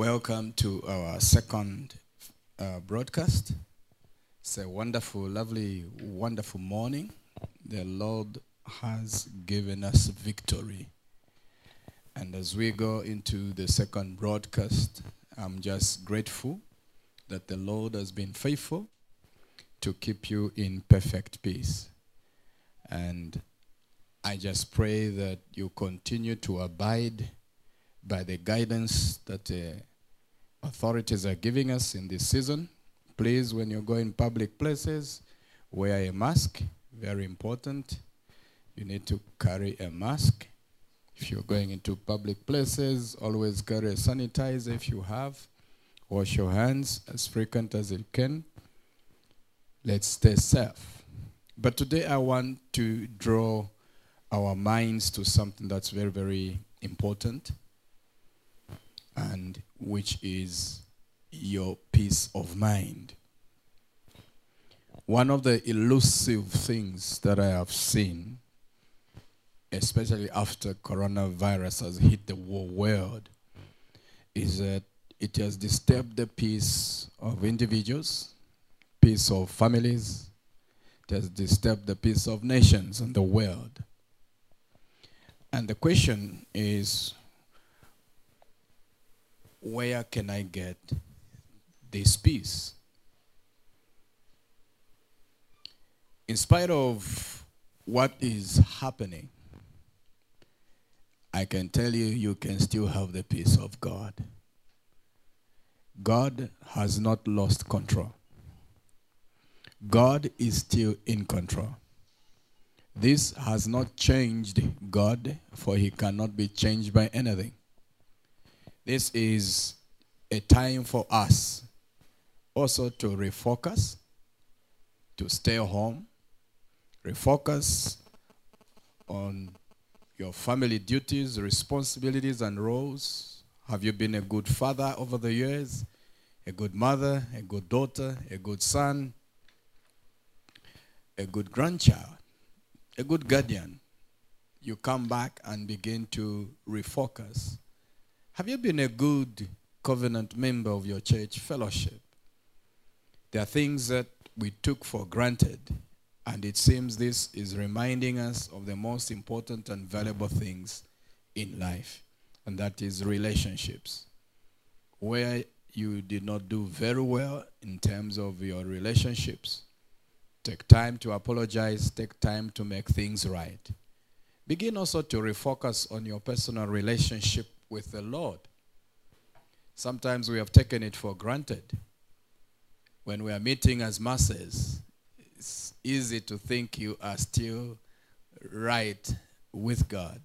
Welcome to our second uh, broadcast. It's a wonderful, lovely, wonderful morning. The Lord has given us victory. And as we go into the second broadcast, I'm just grateful that the Lord has been faithful to keep you in perfect peace. And I just pray that you continue to abide by the guidance that the authorities are giving us in this season. Please, when you go in public places, wear a mask. Very important. You need to carry a mask. If you're going into public places, always carry a sanitizer if you have. Wash your hands as frequent as you can. Let's stay safe. But today I want to draw our minds to something that's very, very important and which is your peace of mind. One of the elusive things that I have seen, especially after coronavirus has hit the whole world, is that it has disturbed the peace of individuals, peace of families, it has disturbed the peace of nations and the world. And the question is where can I get this peace? In spite of what is happening, I can tell you, you can still have the peace of God. God has not lost control. God is still in control. This has not changed God, for he cannot be changed by anything. This is a time for us also to refocus, to stay home, refocus on your family duties, responsibilities, and roles. Have you been a good father over the years? A good mother, a good daughter, a good son, a good grandchild, a good guardian? You come back and begin to refocus have you been a good covenant member of your church fellowship? There are things that we took for granted, and it seems this is reminding us of the most important and valuable things in life, and that is relationships. Where you did not do very well in terms of your relationships, take time to apologize, take time to make things right. Begin also to refocus on your personal relationship with the Lord. Sometimes we have taken it for granted. When we are meeting as masses, it's easy to think you are still right with God.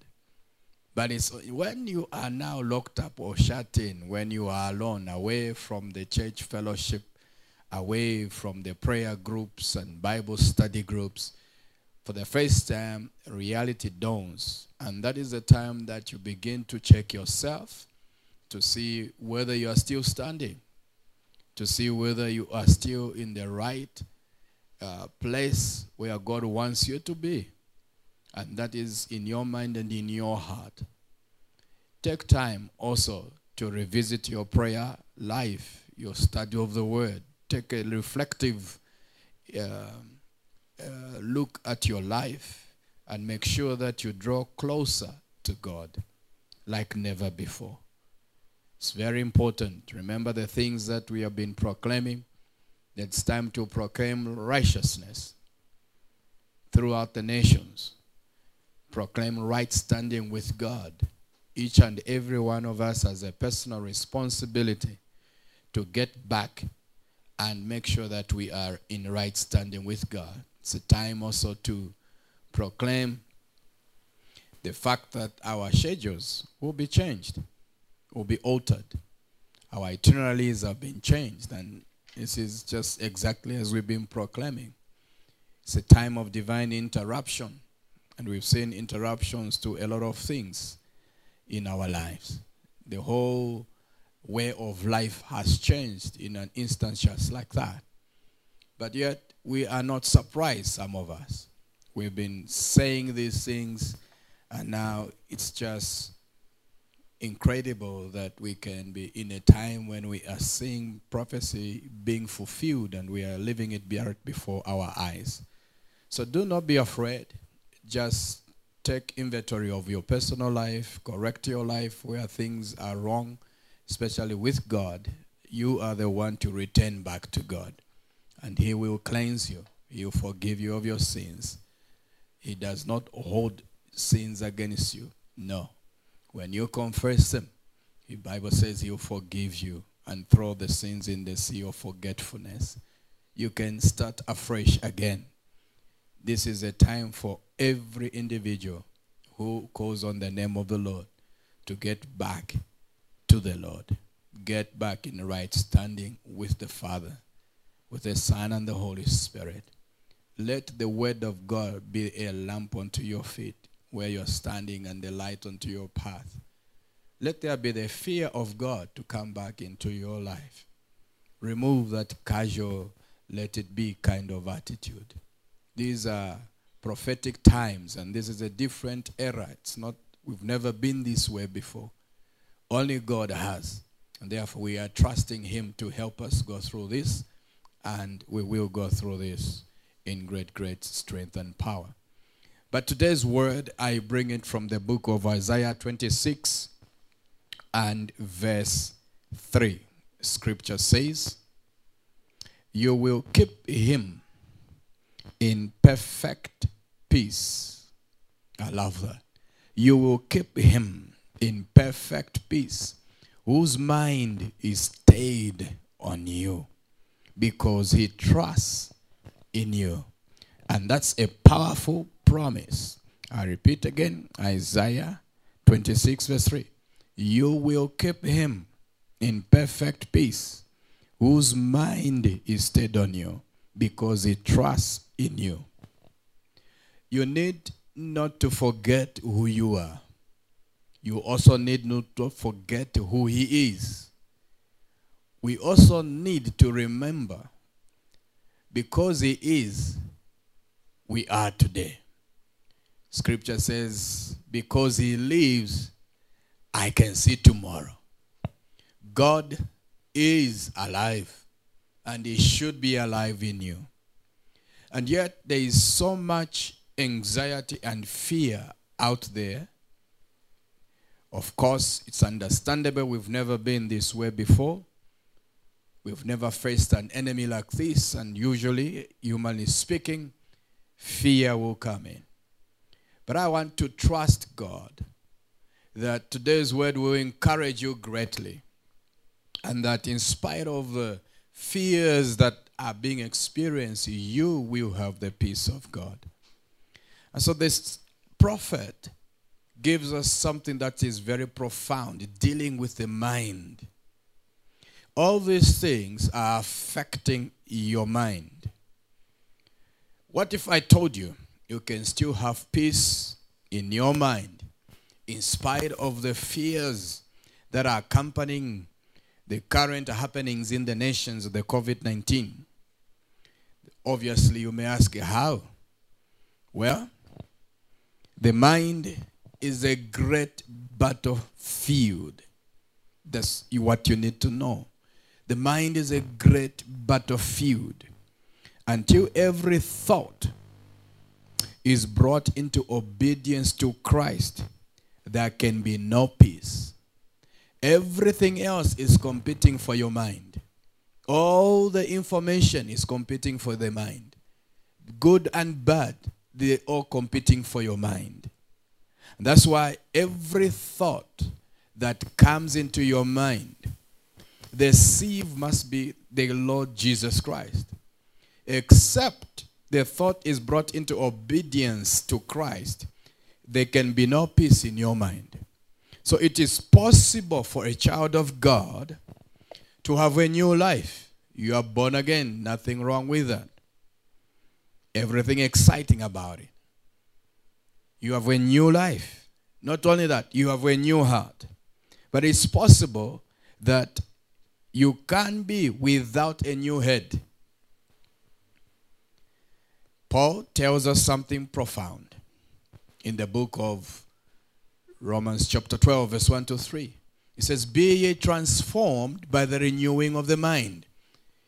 But it's when you are now locked up or shut in, when you are alone, away from the church fellowship, away from the prayer groups and Bible study groups, for the first time, reality dawns. And that is the time that you begin to check yourself to see whether you are still standing, to see whether you are still in the right uh, place where God wants you to be. And that is in your mind and in your heart. Take time also to revisit your prayer life, your study of the Word. Take a reflective uh, uh, look at your life and make sure that you draw closer to God like never before. It's very important. Remember the things that we have been proclaiming. It's time to proclaim righteousness throughout the nations. Proclaim right standing with God. Each and every one of us has a personal responsibility to get back and make sure that we are in right standing with God. It's a time also to proclaim the fact that our schedules will be changed, will be altered. Our itineraries have been changed, and this is just exactly as we've been proclaiming. It's a time of divine interruption, and we've seen interruptions to a lot of things in our lives. The whole way of life has changed in an instant just like that. But yet, we are not surprised, some of us. We've been saying these things, and now it's just incredible that we can be in a time when we are seeing prophecy being fulfilled and we are living it before our eyes. So do not be afraid. Just take inventory of your personal life, correct your life where things are wrong, especially with God. You are the one to return back to God, and He will cleanse you. He will forgive you of your sins. He does not hold sins against you. No. When you confess them, the Bible says he'll forgive you and throw the sins in the sea of forgetfulness. You can start afresh again. This is a time for every individual who calls on the name of the Lord to get back to the Lord. Get back in right standing with the Father, with the Son and the Holy Spirit. Let the word of God be a lamp unto your feet where you're standing and the light unto your path. Let there be the fear of God to come back into your life. Remove that casual, let it be kind of attitude. These are prophetic times, and this is a different era. It's not, we've never been this way before. Only God has. And therefore, we are trusting Him to help us go through this, and we will go through this in great, great strength and power. But today's word, I bring it from the book of Isaiah 26 and verse 3. Scripture says, You will keep him in perfect peace. I love that. You will keep him in perfect peace, whose mind is stayed on you, because he trusts in you. And that's a powerful promise. I repeat again Isaiah 26, verse 3. You will keep him in perfect peace, whose mind is stayed on you, because he trusts in you. You need not to forget who you are. You also need not to forget who he is. We also need to remember because he is, we are today. Scripture says, because he lives, I can see tomorrow. God is alive, and he should be alive in you. And yet, there is so much anxiety and fear out there. Of course, it's understandable. We've never been this way before. We've never faced an enemy like this, and usually, humanly speaking, fear will come in. But I want to trust God that today's word will encourage you greatly. And that in spite of the fears that are being experienced, you will have the peace of God. And so this prophet gives us something that is very profound, dealing with the mind. All these things are affecting your mind. What if I told you you can still have peace in your mind in spite of the fears that are accompanying the current happenings in the nations of the COVID 19. Obviously, you may ask, how? Well, the mind is a great battlefield. That's what you need to know. The mind is a great battlefield. Until every thought is brought into obedience to Christ, there can be no peace. Everything else is competing for your mind. All the information is competing for the mind. Good and bad, they're all competing for your mind. That's why every thought that comes into your mind, the sieve must be the Lord Jesus Christ. Except the thought is brought into obedience to Christ, there can be no peace in your mind. So it is possible for a child of God to have a new life. You are born again, nothing wrong with that. Everything exciting about it. You have a new life. Not only that, you have a new heart. But it's possible that you can be without a new head. Paul tells us something profound in the book of Romans chapter 12, verse 1 to 3. He says, Be ye transformed by the renewing of the mind.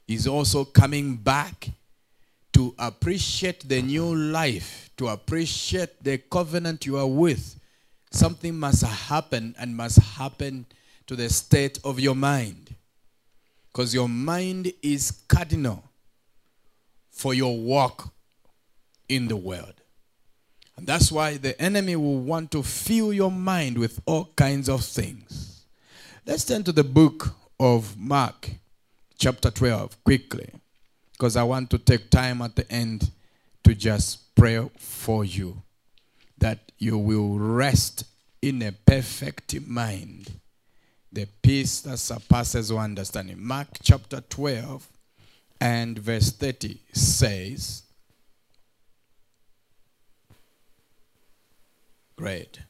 He's also coming back to appreciate the new life, to appreciate the covenant you are with. Something must happen and must happen to the state of your mind. Because your mind is cardinal for your walk in the world. And that's why the enemy will want to fill your mind with all kinds of things. Let's turn to the book of Mark, chapter 12, quickly, because I want to take time at the end to just pray for you that you will rest in a perfect mind, the peace that surpasses all understanding. Mark chapter 12 and verse 30 says, Great.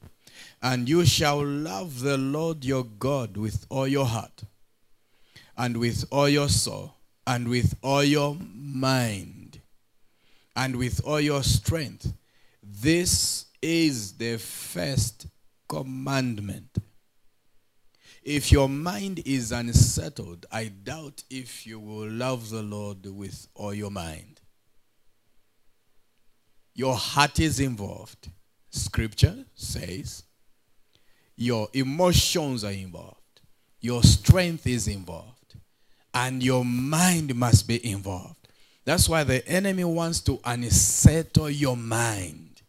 And you shall love the Lord your God with all your heart, and with all your soul, and with all your mind, and with all your strength. This is the first commandment. If your mind is unsettled, I doubt if you will love the Lord with all your mind. Your heart is involved. Scripture says your emotions are involved, your strength is involved, and your mind must be involved. That's why the enemy wants to unsettle your mind.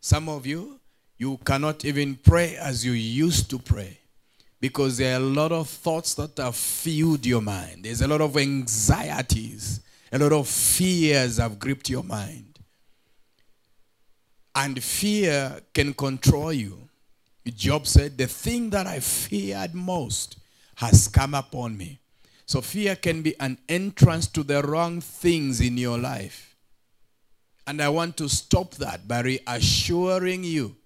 Some of you, you cannot even pray as you used to pray because there are a lot of thoughts that have filled your mind. There's a lot of anxieties, a lot of fears have gripped your mind. And fear can control you. Job said, The thing that I feared most has come upon me. So fear can be an entrance to the wrong things in your life. And I want to stop that by reassuring you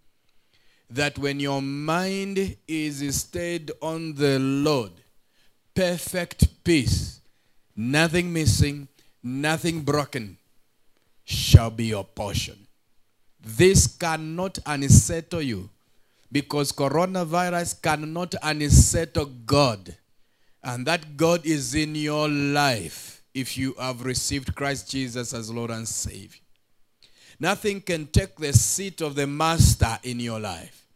that when your mind is stayed on the Lord, perfect peace, nothing missing, nothing broken, shall be your portion. This cannot unsettle you because coronavirus cannot unsettle God. And that God is in your life if you have received Christ Jesus as Lord and Savior. Nothing can take the seat of the master in your life.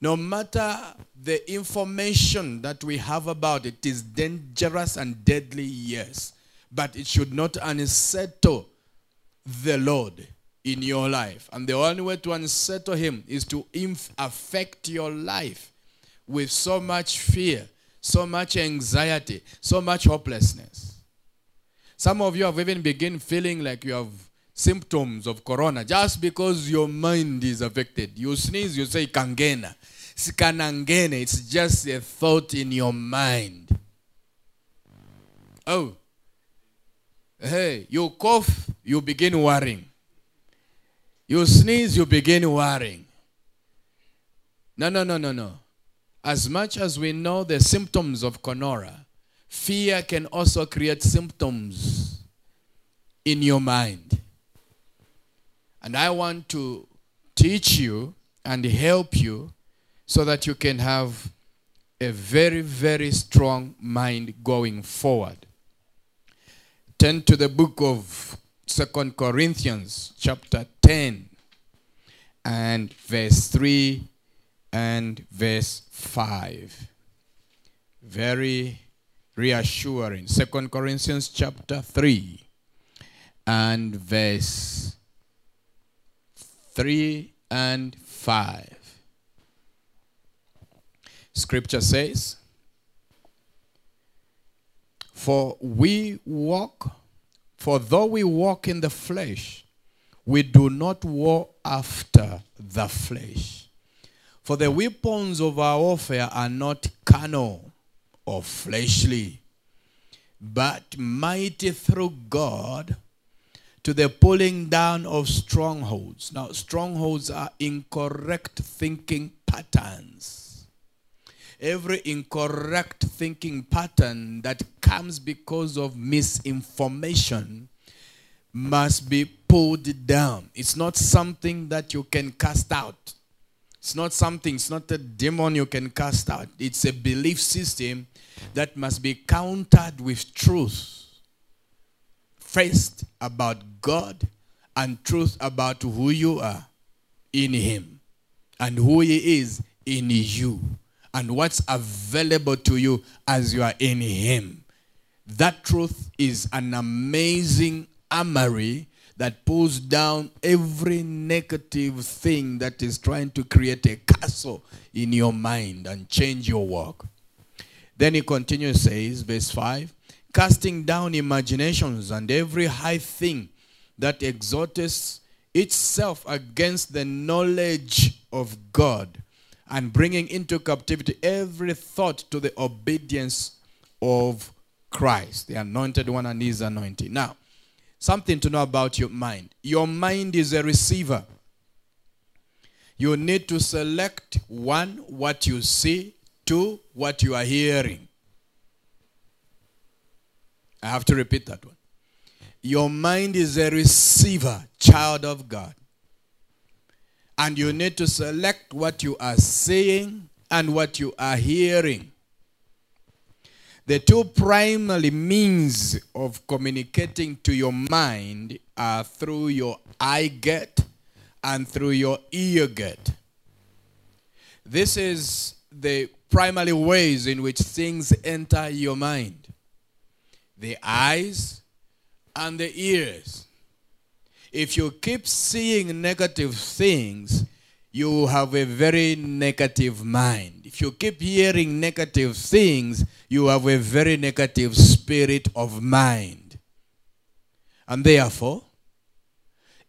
No matter the information that we have about it is dangerous and deadly, yes. But it should not unsettle the Lord in your life. And the only way to unsettle him is to affect your life with so much fear, so much anxiety, so much hopelessness. Some of you have even begun feeling like you have symptoms of corona just because your mind is affected. You sneeze, you say kangena. Sikanangene, it's just a thought in your mind. Oh, hey, you cough, you begin worrying. You sneeze, you begin worrying. No, no, no, no, no. As much as we know the symptoms of corona, fear can also create symptoms in your mind. And I want to teach you and help you so that you can have a very, very strong mind going forward. Turn to the book of Second Corinthians chapter 10 and verse 3 and verse 5. Very reassuring. Second Corinthians chapter 3 and verse 3 and 5. Scripture says, For we walk for though we walk in the flesh, we do not war after the flesh. For the weapons of our warfare are not carnal or fleshly, but mighty through God to the pulling down of strongholds. Now, strongholds are incorrect thinking patterns every incorrect thinking pattern that comes because of misinformation must be pulled down. It's not something that you can cast out. It's not something, it's not a demon you can cast out. It's a belief system that must be countered with truth. First, about God, and truth about who you are in Him, and who He is in you, and what's available to you as you are in Him. That truth is an amazing armory that pulls down every negative thing that is trying to create a castle in your mind and change your work. Then he continues, says, verse 5 casting down imaginations and every high thing that exalteth itself against the knowledge of God, and bringing into captivity every thought to the obedience of Christ, the anointed one and his anointing. Now, something to know about your mind. Your mind is a receiver. You need to select one, what you see, two, what you are hearing. I have to repeat that one. Your mind is a receiver, child of God. And you need to select what you are saying and what you are hearing. The two primary means of communicating to your mind are through your eye gate and through your ear gate. This is the primary ways in which things enter your mind the eyes and the ears. If you keep seeing negative things, you have a very negative mind. If you keep hearing negative things, you have a very negative spirit of mind. And therefore,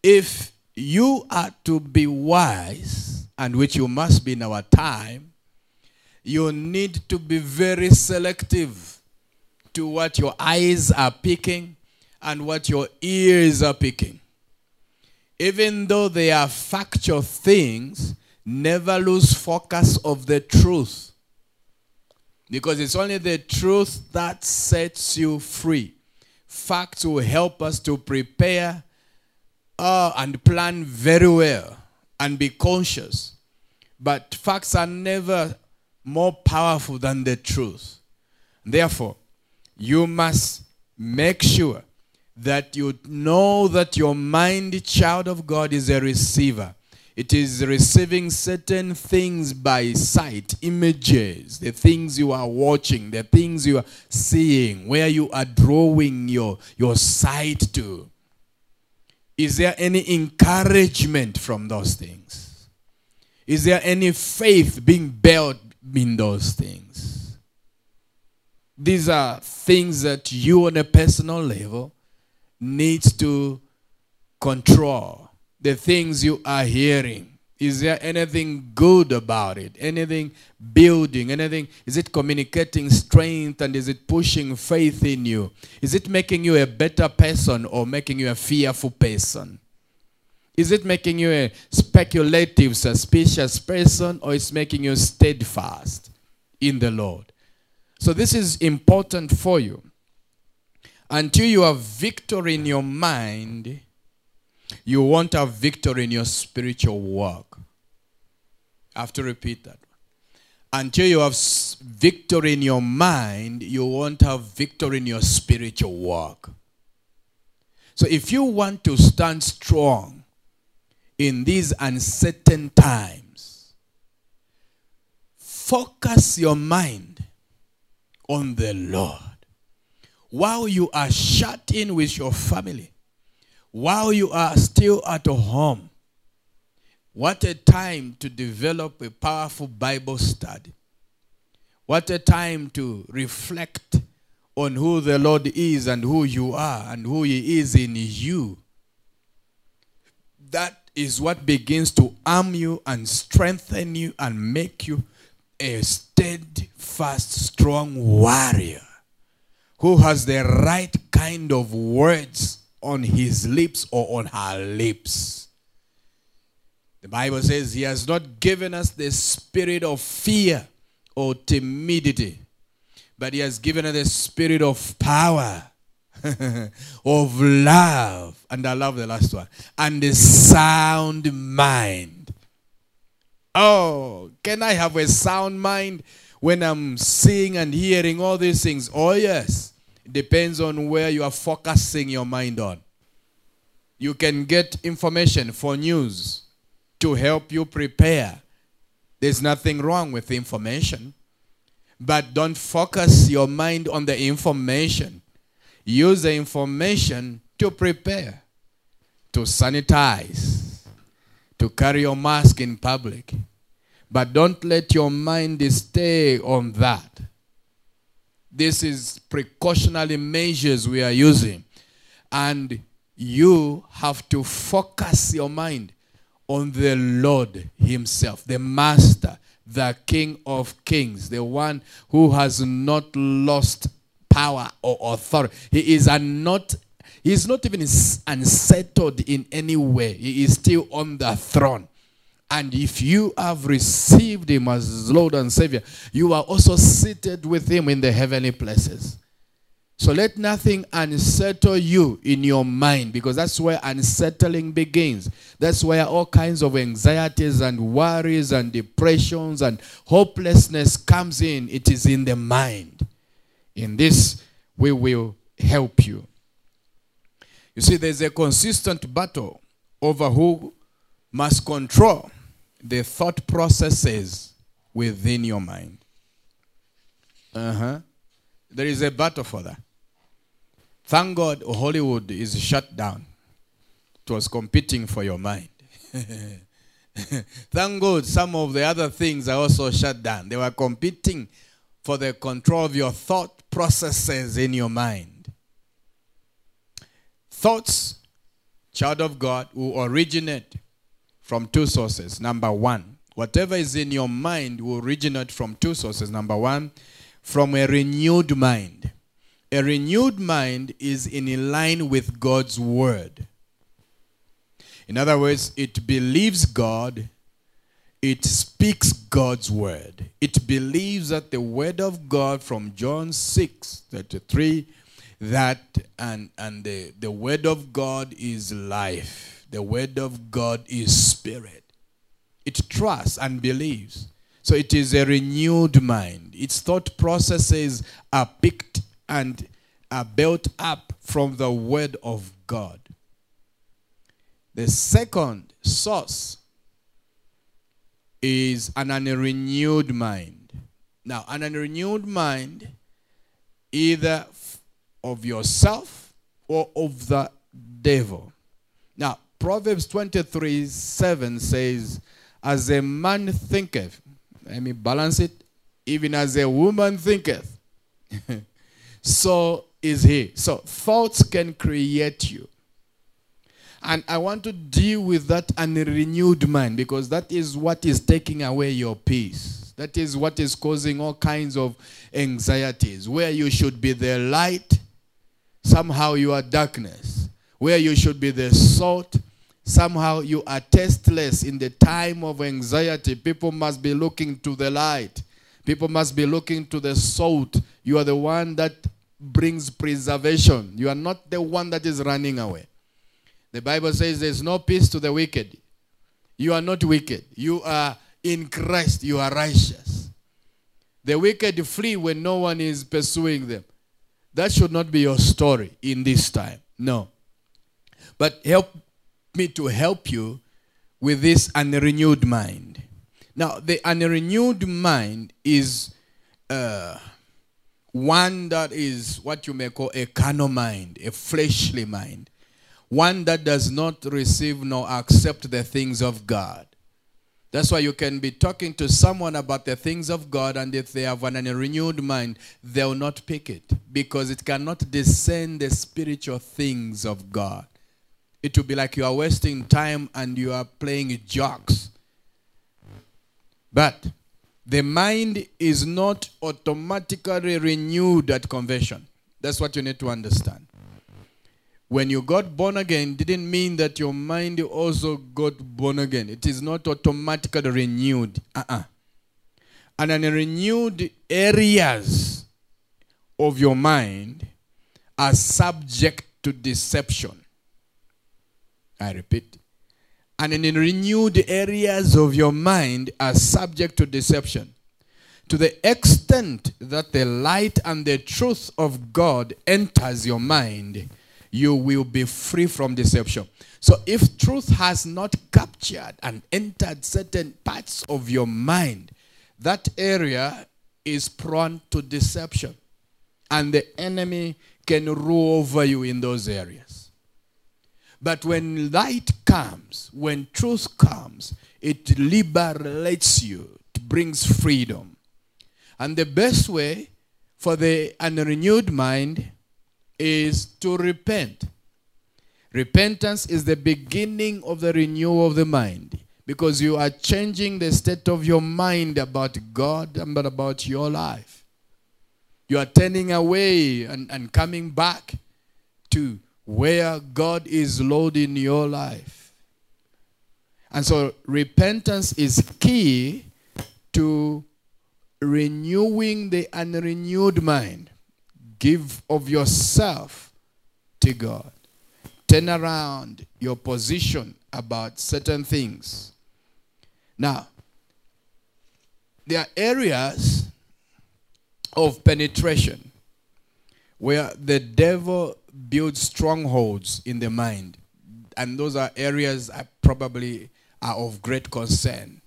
if you are to be wise, and which you must be in our time, you need to be very selective to what your eyes are picking and what your ears are picking. Even though they are factual things, never lose focus of the truth. Because it's only the truth that sets you free. Facts will help us to prepare uh, and plan very well and be conscious. But facts are never more powerful than the truth. Therefore, you must make sure that you know that your mind, child of God, is a receiver. It is receiving certain things by sight, images, the things you are watching, the things you are seeing, where you are drawing your, your sight to. Is there any encouragement from those things? Is there any faith being built in those things? These are things that you on a personal level needs to control. The things you are hearing. Is there anything good about it? Anything building? Anything? Is it communicating strength and is it pushing faith in you? Is it making you a better person or making you a fearful person? Is it making you a speculative, suspicious person or is making you steadfast in the Lord? So this is important for you. Until you have victory in your mind, you won't have victory in your spiritual work. I have to repeat that. Until you have victory in your mind, you won't have victory in your spiritual work. So if you want to stand strong in these uncertain times, focus your mind on the Lord. While you are shut in with your family, while you are still at home, what a time to develop a powerful Bible study. What a time to reflect on who the Lord is and who you are and who He is in you. That is what begins to arm you and strengthen you and make you a steadfast, strong warrior who has the right kind of words on his lips or on her lips. The Bible says he has not given us the spirit of fear or timidity, but he has given us the spirit of power, of love, and I love the last one, and the sound mind. Oh, can I have a sound mind when I'm seeing and hearing all these things? Oh, yes. It depends on where you are focusing your mind on. You can get information for news to help you prepare. There's nothing wrong with information. But don't focus your mind on the information. Use the information to prepare, to sanitize, to carry your mask in public. But don't let your mind stay on that. This is precautionary measures we are using. And you have to focus your mind on the Lord Himself, the Master, the King of Kings, the one who has not lost power or authority. He is not he is not even unsettled in any way. He is still on the throne. And if you have received him as Lord and Savior, you are also seated with him in the heavenly places. So let nothing unsettle you in your mind because that's where unsettling begins. That's where all kinds of anxieties and worries and depressions and hopelessness comes in. It is in the mind. In this, we will help you. You see, there's a consistent battle over who must control the thought processes within your mind. Uh huh. There is a battle for that. Thank God Hollywood is shut down. It was competing for your mind. Thank God some of the other things are also shut down. They were competing for the control of your thought processes in your mind. Thoughts, child of God, will originate from two sources. Number one, whatever is in your mind will originate from two sources. Number one, from a renewed mind. A renewed mind is in line with God's word. In other words, it believes God, it speaks God's word. It believes that the word of God from John 6 33 that and and the, the word of God is life. The word of God is spirit. It trusts and believes. So it is a renewed mind. Its thought processes are picked and are built up from the word of God. The second source is an unrenewed mind. Now, an unrenewed mind, either of yourself or of the devil. Now, Proverbs 23 7 says, As a man thinketh, let me balance it, even as a woman thinketh, so is he. So, thoughts can create you. And I want to deal with that unrenewed mind because that is what is taking away your peace. That is what is causing all kinds of anxieties. Where you should be the light, somehow you are darkness. Where you should be the salt, somehow you are tasteless in the time of anxiety. People must be looking to the light. People must be looking to the salt. You are the one that brings preservation. You are not the one that is running away. The Bible says there's no peace to the wicked. You are not wicked. You are in Christ. You are righteous. The wicked flee when no one is pursuing them. That should not be your story in this time. No. But help me to help you with this unrenewed mind. Now, the unrenewed mind is uh, one that is what you may call a carnal mind, a fleshly mind, one that does not receive nor accept the things of God. That's why you can be talking to someone about the things of God, and if they have an, a renewed mind, they'll not pick it because it cannot discern the spiritual things of God. It will be like you are wasting time and you are playing jokes. But the mind is not automatically renewed at conversion. That's what you need to understand. When you got born again, didn't mean that your mind also got born again. It is not automatically renewed. Uh-uh. And in renewed areas of your mind are subject to deception. I repeat, and in renewed areas of your mind are subject to deception. To the extent that the light and the truth of God enters your mind, you will be free from deception. So if truth has not captured and entered certain parts of your mind, that area is prone to deception. And the enemy can rule over you in those areas. But when light comes, when truth comes, it liberates you, it brings freedom. And the best way for the unrenewed mind is to repent. Repentance is the beginning of the renewal of the mind because you are changing the state of your mind about God and about your life. You are turning away and, and coming back to where God is Lord in your life. And so repentance is key to renewing the unrenewed mind. Give of yourself to God. Turn around your position about certain things. Now, there are areas of penetration where the devil builds strongholds in the mind. And those are areas that probably are of great concern.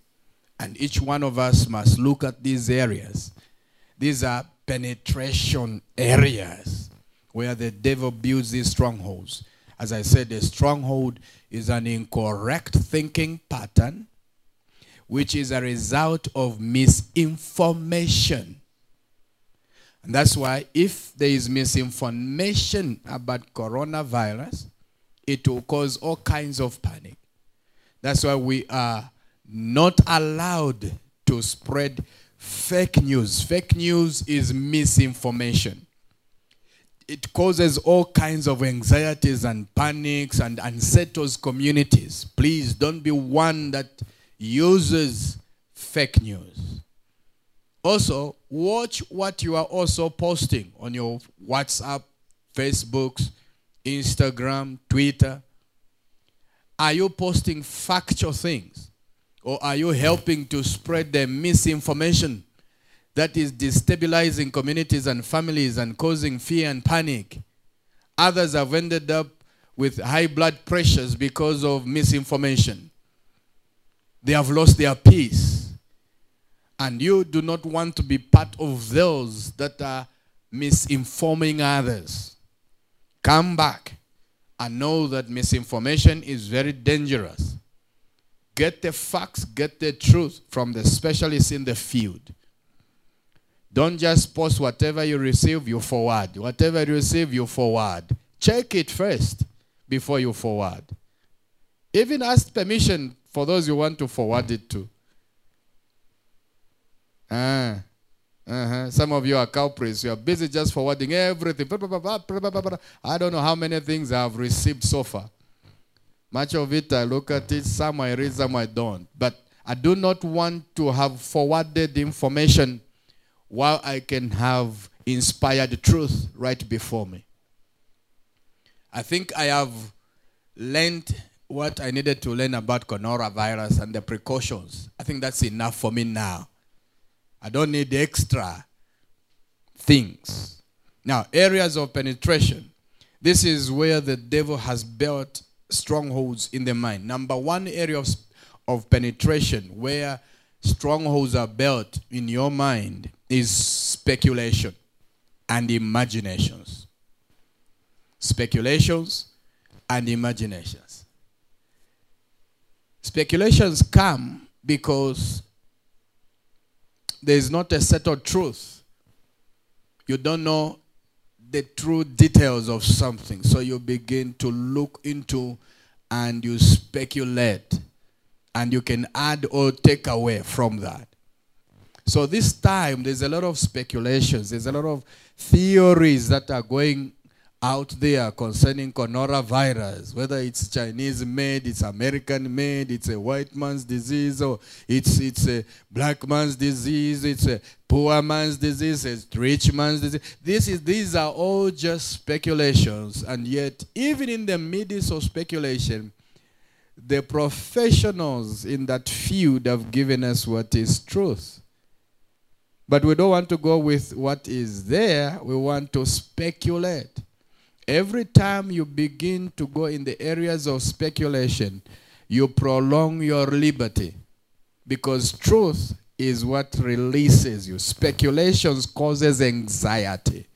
And each one of us must look at these areas. These are penetration areas where the devil builds these strongholds. As I said, a stronghold is an incorrect thinking pattern, which is a result of misinformation. And that's why if there is misinformation about coronavirus, it will cause all kinds of panic. That's why we are not allowed to spread fake news. Fake news is misinformation. It causes all kinds of anxieties and panics and unsettles communities. Please don't be one that uses fake news. Also, watch what you are also posting on your WhatsApp, Facebook, Instagram, Twitter. Are you posting factual things? Or are you helping to spread the misinformation that is destabilizing communities and families and causing fear and panic? Others have ended up with high blood pressures because of misinformation. They have lost their peace and you do not want to be part of those that are misinforming others, come back and know that misinformation is very dangerous. Get the facts, get the truth from the specialists in the field. Don't just post whatever you receive, you forward. Whatever you receive, you forward. Check it first before you forward. Even ask permission for those you want to forward it to. Ah. Uh-huh. Some of you are culprits. You are busy just forwarding everything. I don't know how many things I have received so far. Much of it, I look at it, some I read, some I don't. But I do not want to have forwarded information while I can have inspired truth right before me. I think I have learned what I needed to learn about coronavirus and the precautions. I think that's enough for me now. I don't need extra things. Now, areas of penetration. This is where the devil has built strongholds in the mind. Number one area of, of penetration where strongholds are built in your mind is speculation and imaginations. Speculations and imaginations. Speculations come because there is not a settled truth. You don't know the true details of something. So you begin to look into and you speculate. And you can add or take away from that. So this time, there's a lot of speculations. There's a lot of theories that are going out there concerning coronavirus, whether it's Chinese made, it's American made, it's a white man's disease, or it's, it's a black man's disease, it's a poor man's disease, it's rich man's disease. This is, these are all just speculations. And yet, even in the midst of speculation, the professionals in that field have given us what is truth. But we don't want to go with what is there, we want to speculate. Every time you begin to go in the areas of speculation, you prolong your liberty because truth is what releases you. Speculations causes anxiety.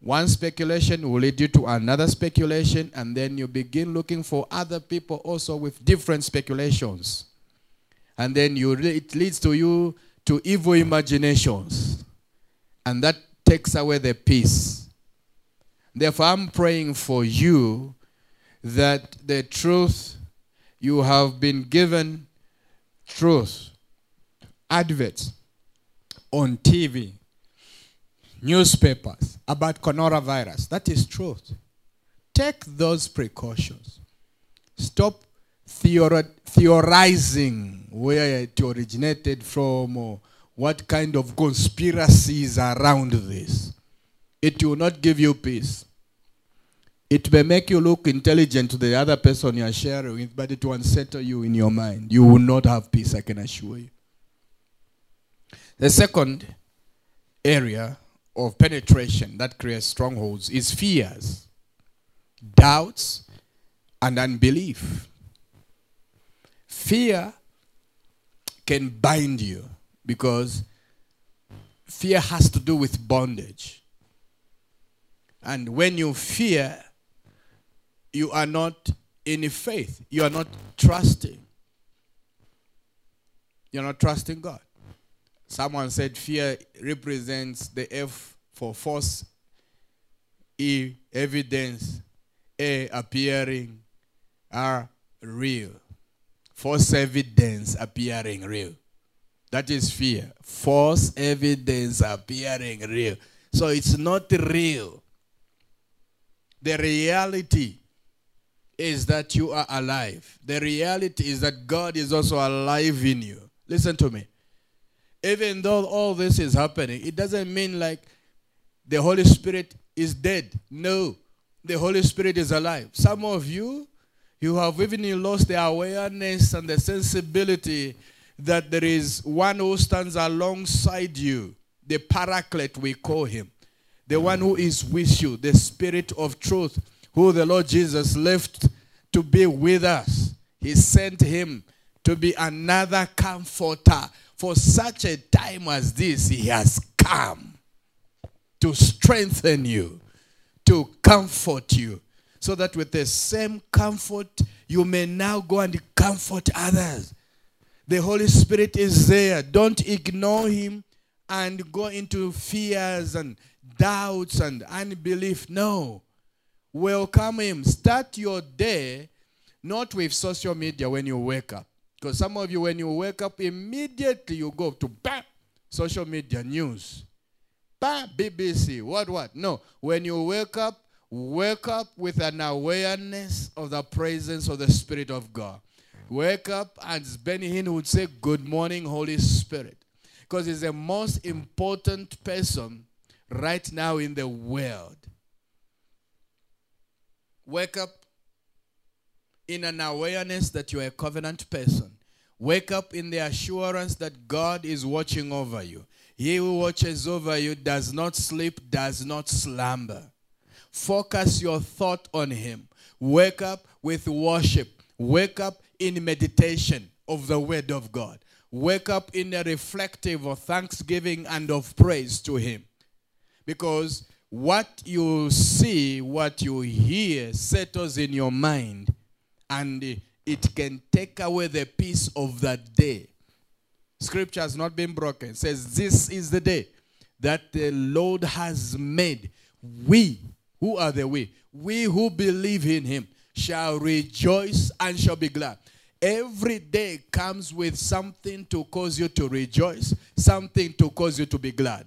One speculation will lead you to another speculation, and then you begin looking for other people also with different speculations. And then you it leads to you to evil imaginations. And that takes away the peace. Therefore, I'm praying for you that the truth you have been given truth adverts on TV, newspapers about coronavirus. That is truth. Take those precautions. Stop theorizing where it originated from or what kind of conspiracies around this. It will not give you peace. It may make you look intelligent to the other person you are sharing with, but it will unsettle you in your mind. You will not have peace, I can assure you. The second area of penetration that creates strongholds is fears, doubts, and unbelief. Fear can bind you because fear has to do with bondage. And when you fear, you are not in faith. You are not trusting. You're not trusting God. Someone said fear represents the F for false, E, evidence, A, appearing, R, real. False evidence appearing real. That is fear. False evidence appearing real. So it's not real. The reality is that you are alive. The reality is that God is also alive in you. Listen to me. Even though all this is happening, it doesn't mean like the Holy Spirit is dead. No, the Holy Spirit is alive. Some of you, you have even lost the awareness and the sensibility that there is one who stands alongside you, the paraclete, we call him, the one who is with you, the Spirit of truth who the Lord Jesus left to be with us. He sent him to be another comforter. For such a time as this, he has come to strengthen you, to comfort you, so that with the same comfort, you may now go and comfort others. The Holy Spirit is there. Don't ignore him and go into fears and doubts and unbelief. No welcome him. Start your day not with social media when you wake up. Because some of you, when you wake up, immediately you go to bam, social media news. Bam, BBC, what, what? No. When you wake up, wake up with an awareness of the presence of the Spirit of God. Wake up, and Benny Hinn would say, Good morning, Holy Spirit. Because he's the most important person right now in the world. Wake up in an awareness that you're a covenant person. Wake up in the assurance that God is watching over you. He who watches over you does not sleep, does not slumber. Focus your thought on Him. Wake up with worship. Wake up in meditation of the Word of God. Wake up in a reflective of thanksgiving and of praise to Him. Because what you see, what you hear settles in your mind and it can take away the peace of that day. Scripture has not been broken. It says, This is the day that the Lord has made. We, who are the we? We who believe in him shall rejoice and shall be glad. Every day comes with something to cause you to rejoice, something to cause you to be glad.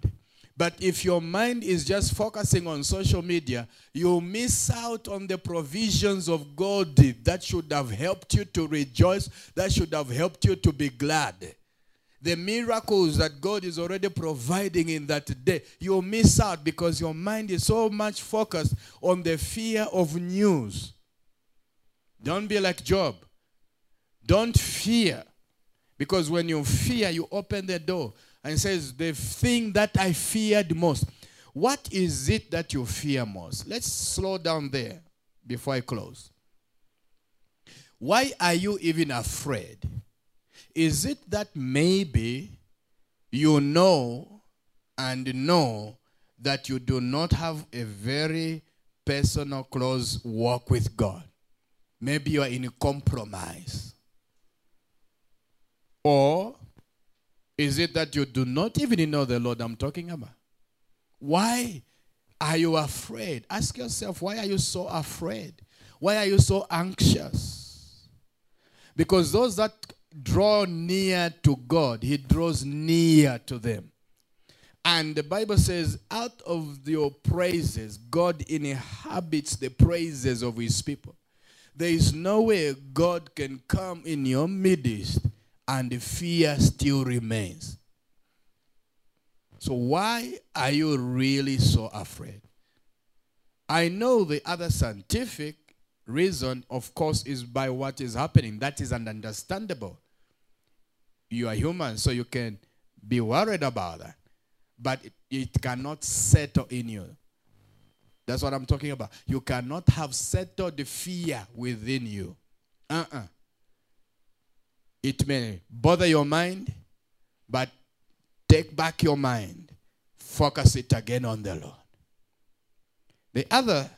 But if your mind is just focusing on social media, you'll miss out on the provisions of God that should have helped you to rejoice, that should have helped you to be glad. The miracles that God is already providing in that day, you'll miss out because your mind is so much focused on the fear of news. Don't be like Job. Don't fear. Because when you fear, you open the door and says, The thing that I feared most. What is it that you fear most? Let's slow down there before I close. Why are you even afraid? Is it that maybe you know and know that you do not have a very personal, close walk with God? Maybe you are in a compromise. Or is it that you do not even know the Lord I'm talking about? Why are you afraid? Ask yourself, why are you so afraid? Why are you so anxious? Because those that draw near to God, He draws near to them. And the Bible says, out of your praises, God inhabits the praises of His people. There is no way God can come in your midst and the fear still remains. So, why are you really so afraid? I know the other scientific reason, of course, is by what is happening. That is understandable. You are human, so you can be worried about that. But it, cannot settle in you. That's what I'm talking about. You cannot have settled the fear within you. Uh uh It may bother your mind, but Take back your mind. Focus it again on the Lord. The other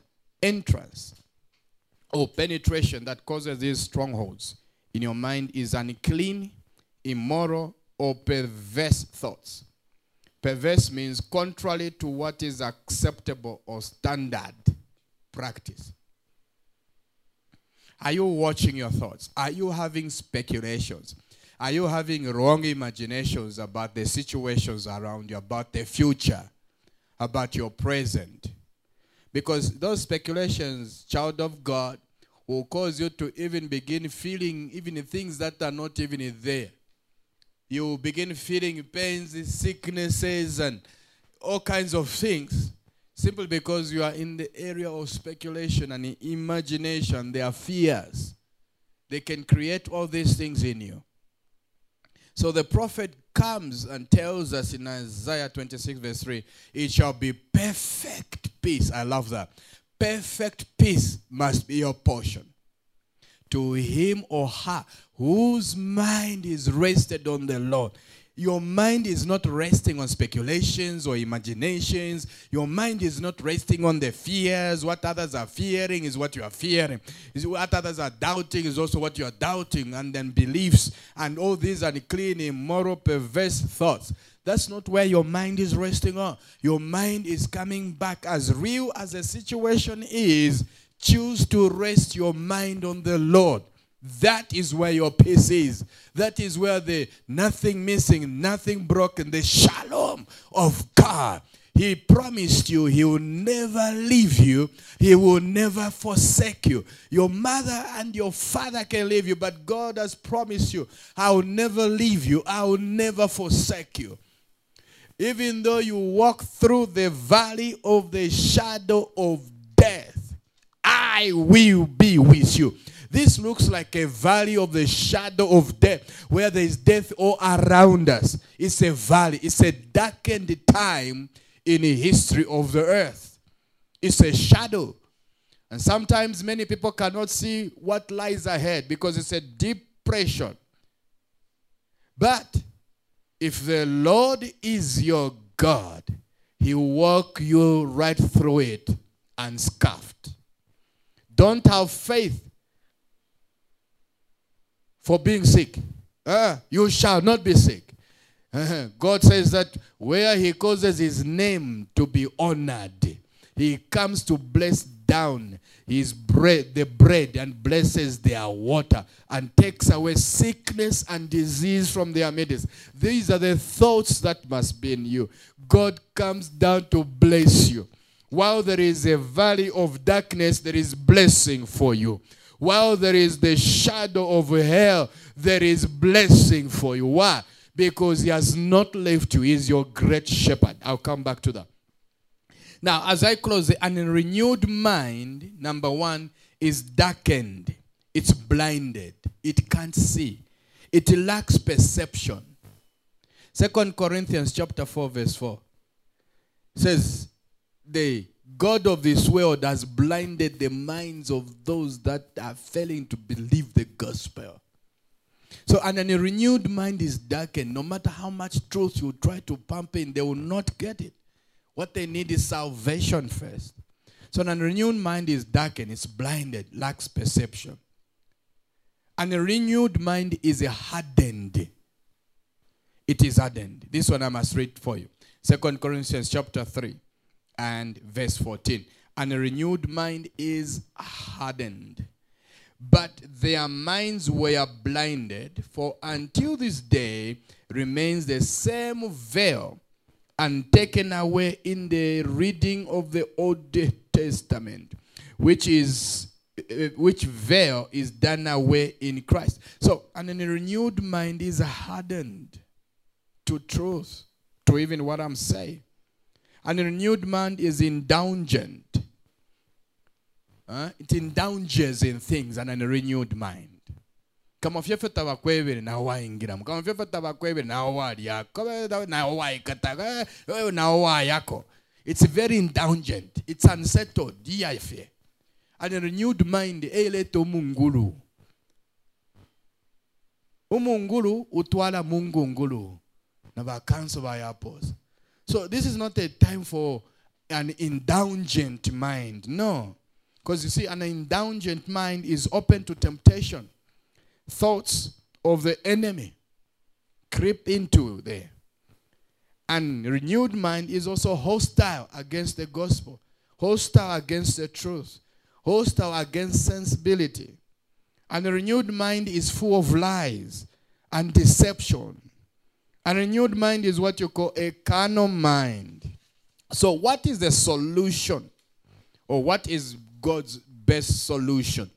entrance or penetration that causes these strongholds in your mind is unclean, immoral, or perverse thoughts. Perverse means contrary to what is acceptable or standard practice. Are you watching your thoughts? Are you having speculations? Are you having wrong imaginations about the situations around you, about the future, about your present? Because those speculations, child of God, will cause you to even begin feeling even things that are not even there. You will begin feeling pains, sicknesses, and all kinds of things simply because you are in the area of speculation and imagination. There are fears. They can create all these things in you. So the prophet comes and tells us in Isaiah 26, verse 3, it shall be perfect peace. I love that. Perfect peace must be your portion. To him or her whose mind is rested on the Lord your mind is not resting on speculations or imaginations. Your mind is not resting on the fears. What others are fearing is what you are fearing. What others are doubting is also what you are doubting. And then beliefs and all these unclean, immoral, perverse thoughts. That's not where your mind is resting on. Your mind is coming back as real as the situation is. Choose to rest your mind on the Lord. That is where your peace is. That is where the nothing missing, nothing broken, the shalom of God. He promised you he will never leave you. He will never forsake you. Your mother and your father can leave you, but God has promised you, I will never leave you. I will never forsake you. Even though you walk through the valley of the shadow of death, I will be with you. This looks like a valley of the shadow of death, where there is death all around us. It's a valley, it's a darkened time in the history of the earth. It's a shadow. And sometimes many people cannot see what lies ahead because it's a depression. But if the Lord is your God, He will walk you right through it unscuffed. Don't have faith for being sick. Uh, you shall not be sick. Uh, God says that where He causes His name to be honored, He comes to bless down His bread, the bread, and blesses their water, and takes away sickness and disease from their midst. These are the thoughts that must be in you. God comes down to bless you. While there is a valley of darkness, there is blessing for you. While there is the shadow of hell, there is blessing for you. Why? Because he has not left you. He is your great shepherd. I'll come back to that. Now, as I close, an renewed mind, number one, is darkened. It's blinded. It can't see. It lacks perception. Second Corinthians chapter 4, verse 4 says, The God of this world has blinded the minds of those that are failing to believe the gospel. So, and a renewed mind is darkened. No matter how much truth you try to pump in, they will not get it. What they need is salvation first. So, an renewed mind is darkened, it's blinded, lacks perception. And a renewed mind is hardened. It is hardened. This one I must read for you. Second Corinthians chapter 3 and verse 14. And a renewed mind is hardened. But their minds were blinded, for until this day remains the same veil and taken away in the reading of the Old Testament, which is uh, which veil is done away in Christ. So, and a renewed mind is hardened to truth, to even what I'm saying. And a renewed mind is indulgent it indulges in things and a renewed mind. Kama fyefeta bakwebere nawe wayingiramu kama fyefeta bakwebere nawe walyako nawe wayikataga nawe wayako it's very indulgent it's unsettled. Iyafye and a renewed mind eh, eyileta omungulu. Umungulu utwala mungungulu. Na bakanso bayapos so this is not a time for an indulgent mind no because you see, an indulgent mind is open to temptation. Thoughts of the enemy creep into there. And renewed mind is also hostile against the gospel, hostile against the truth, hostile against sensibility. And a renewed mind is full of lies and deception. A renewed mind is what you call a carnal mind. So, what is the solution? Or what is God's best solution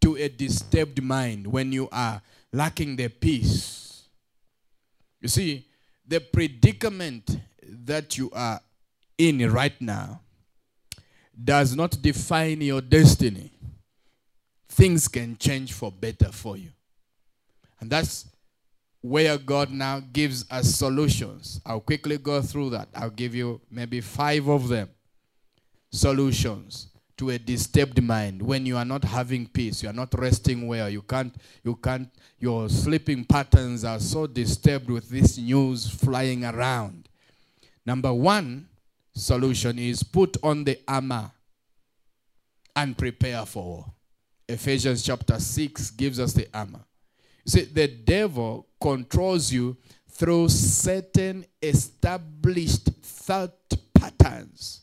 to a disturbed mind when you are lacking the peace. You see, the predicament that you are in right now does not define your destiny. Things can change for better for you. And that's where God now gives us solutions. I'll quickly go through that. I'll give you maybe five of them. Solutions to a disturbed mind when you are not having peace you are not resting well you can't you can't your sleeping patterns are so disturbed with this news flying around number 1 solution is put on the armor and prepare for war ephesians chapter 6 gives us the armor see the devil controls you through certain established thought patterns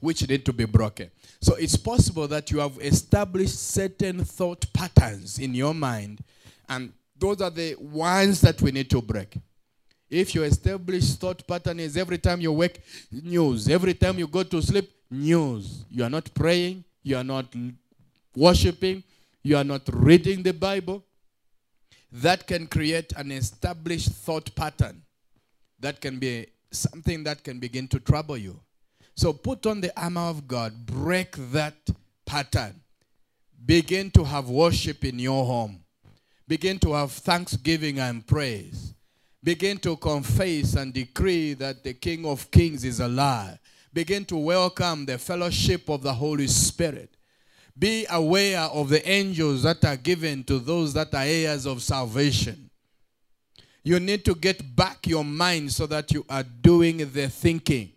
which need to be broken. So it's possible that you have established certain thought patterns in your mind, and those are the ones that we need to break. If your established thought pattern is every time you wake, news, every time you go to sleep, news. You are not praying, you are not worshiping, you are not reading the Bible. That can create an established thought pattern. That can be something that can begin to trouble you. So put on the armor of God, break that pattern. Begin to have worship in your home. Begin to have thanksgiving and praise. Begin to confess and decree that the King of Kings is alive. Begin to welcome the fellowship of the Holy Spirit. Be aware of the angels that are given to those that are heirs of salvation. You need to get back your mind so that you are doing the thinking.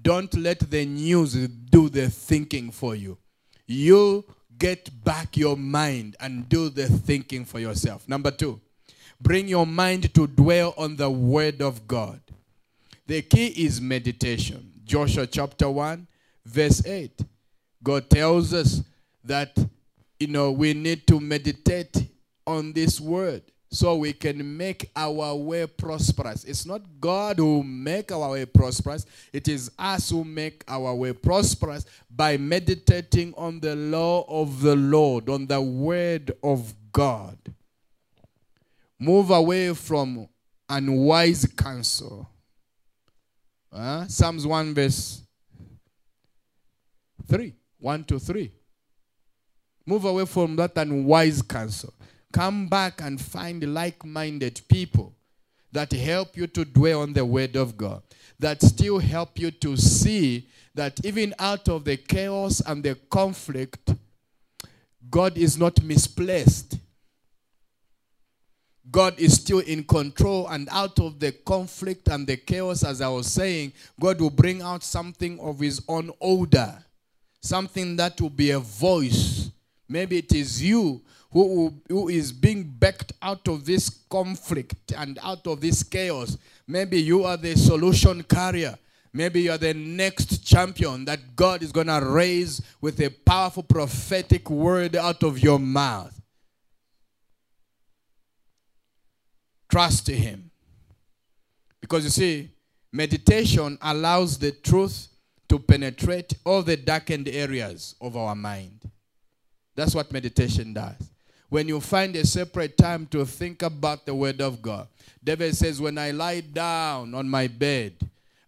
Don't let the news do the thinking for you. You get back your mind and do the thinking for yourself. Number two, bring your mind to dwell on the word of God. The key is meditation. Joshua chapter 1, verse 8. God tells us that, you know, we need to meditate on this word so we can make our way prosperous. It's not God who make our way prosperous. It is us who make our way prosperous by meditating on the law of the Lord, on the word of God. Move away from unwise counsel. Uh, Psalms 1 verse 3. 1 to 3. Move away from that unwise counsel. Come back and find like minded people that help you to dwell on the word of God, that still help you to see that even out of the chaos and the conflict, God is not misplaced. God is still in control, and out of the conflict and the chaos, as I was saying, God will bring out something of His own order, something that will be a voice. Maybe it is you who, who is being backed out of this conflict and out of this chaos. Maybe you are the solution carrier. Maybe you are the next champion that God is going to raise with a powerful prophetic word out of your mouth. Trust Him. Because you see, meditation allows the truth to penetrate all the darkened areas of our mind. That's what meditation does. When you find a separate time to think about the Word of God, David says, When I lie down on my bed,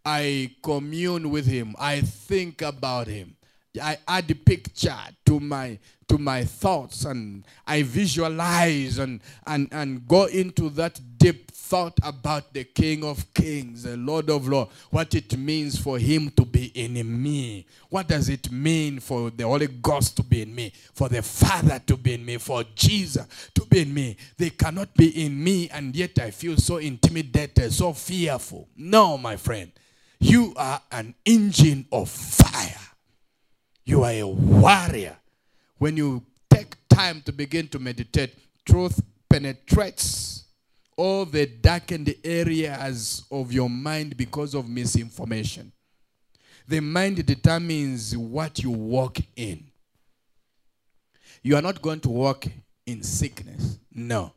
I commune with Him, I think about Him. I add a picture to my to my thoughts and I visualize and, and, and go into that deep thought about the King of Kings, the Lord of Lords, what it means for him to be in me. What does it mean for the Holy Ghost to be in me, for the Father to be in me, for Jesus to be in me? They cannot be in me, and yet I feel so intimidated, so fearful. No, my friend, you are an engine of fire. You are a warrior when you take time to begin to meditate, truth penetrates all the darkened areas of your mind because of misinformation. The mind determines what you walk in. You are not going to walk in sickness. No.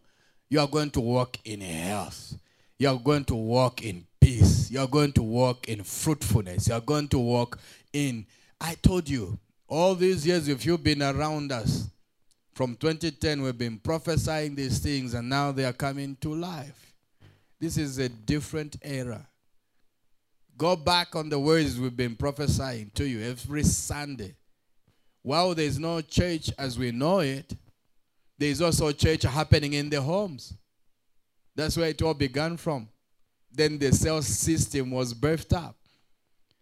You are going to walk in health. You are going to walk in peace. You are going to walk in fruitfulness. You are going to walk in. I told you, all these years, if you've been around us, from 2010, we've been prophesying these things, and now they are coming to life. This is a different era. Go back on the words we've been prophesying to you every Sunday. While there's no church as we know it, there's also church happening in the homes. That's where it all began from. Then the cell system was birthed up.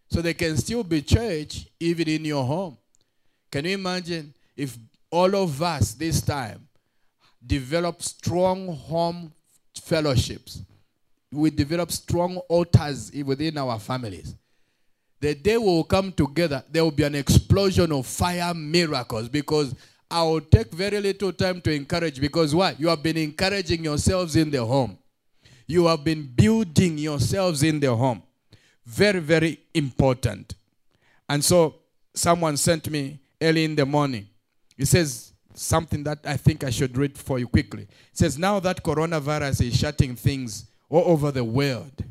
So there can still be church even in your home. Can you imagine if all of us this time develop strong home fellowships? We develop strong altars within our families. The day we will come together, there will be an explosion of fire miracles because I will take very little time to encourage because why? You have been encouraging yourselves in the home. You have been building yourselves in the home. Very, very important. And so someone sent me early in the morning. It says something that I think I should read for you quickly. It says, Now that coronavirus is shutting things all over the world,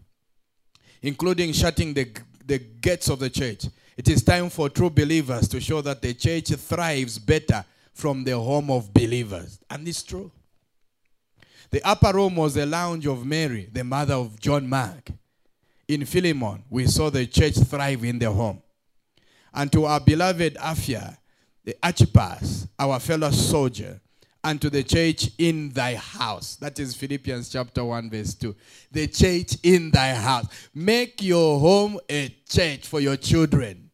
including shutting the, the gates of the church, it is time for true believers to show that the church thrives better from the home of believers. And it's true. The upper room was the lounge of Mary, the mother of John Mark. In Philemon, we saw the church thrive in the home and to our beloved Apphia, the Archippus, our fellow soldier, and to the church in thy house. That is Philippians chapter 1, verse 2. The church in thy house. Make your home a church for your children.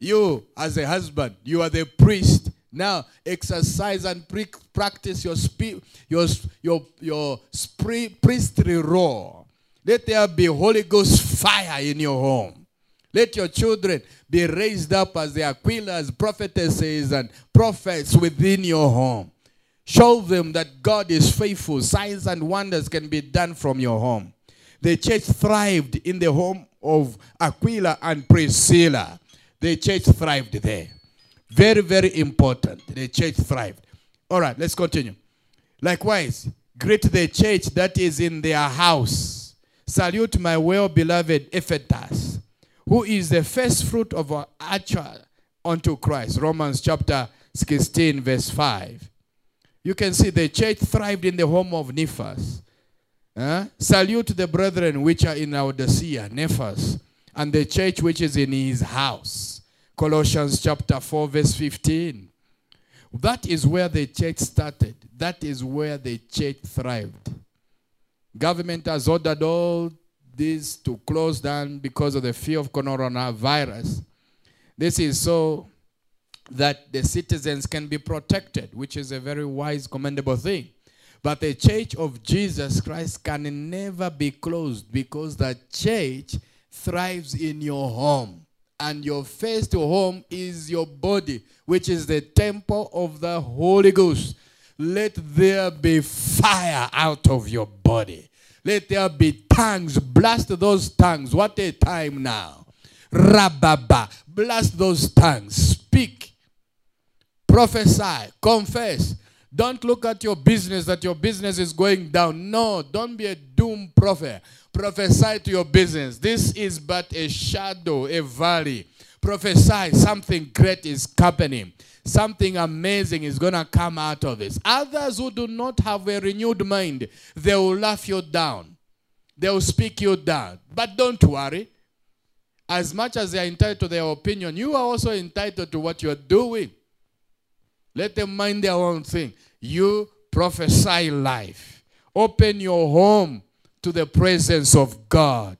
You, as a husband, you are the priest. Now, exercise and pre- practice your, your, your, your priestly role. Let there be Holy Ghost fire in your home. Let your children be raised up as the Aquilas, prophetesses, and prophets within your home. Show them that God is faithful. Signs and wonders can be done from your home. The church thrived in the home of Aquila and Priscilla. The church thrived there. Very, very important. The church thrived. All right, let's continue. Likewise, greet the church that is in their house. Salute my well beloved Epaenetus who is the first fruit of our actual unto Christ. Romans chapter 16, verse 5. You can see the church thrived in the home of Nymphas. Uh, salute the brethren which are in Laodicea, Nymphas, and the church which is in his house. Colossians chapter 4, verse 15. That is where the church started. That is where the church thrived. Government has ordered all this to close down because of the fear of coronavirus. This is so that the citizens can be protected, which is a very wise, commendable thing. But the church of Jesus Christ can never be closed because the church thrives in your home. And your first home is your body, which is the temple of the Holy Ghost. Let there be fire out of your body. Let there be tongues. Blast those tongues. What a time now. Rababa. Blast those tongues. Speak. Prophesy. Confess. Don't look at your business that your business is going down. No, don't be a doom prophet. Prophesy to your business. This is but a shadow, a valley. Prophesy something great is happening. Something amazing is going to come out of this. Others who do not have a renewed mind, they will laugh you down. They will speak you down. But don't worry. As much as they are entitled to their opinion, you are also entitled to what you are doing. Let them mind their own thing. You prophesy life. Open your home to the presence of God.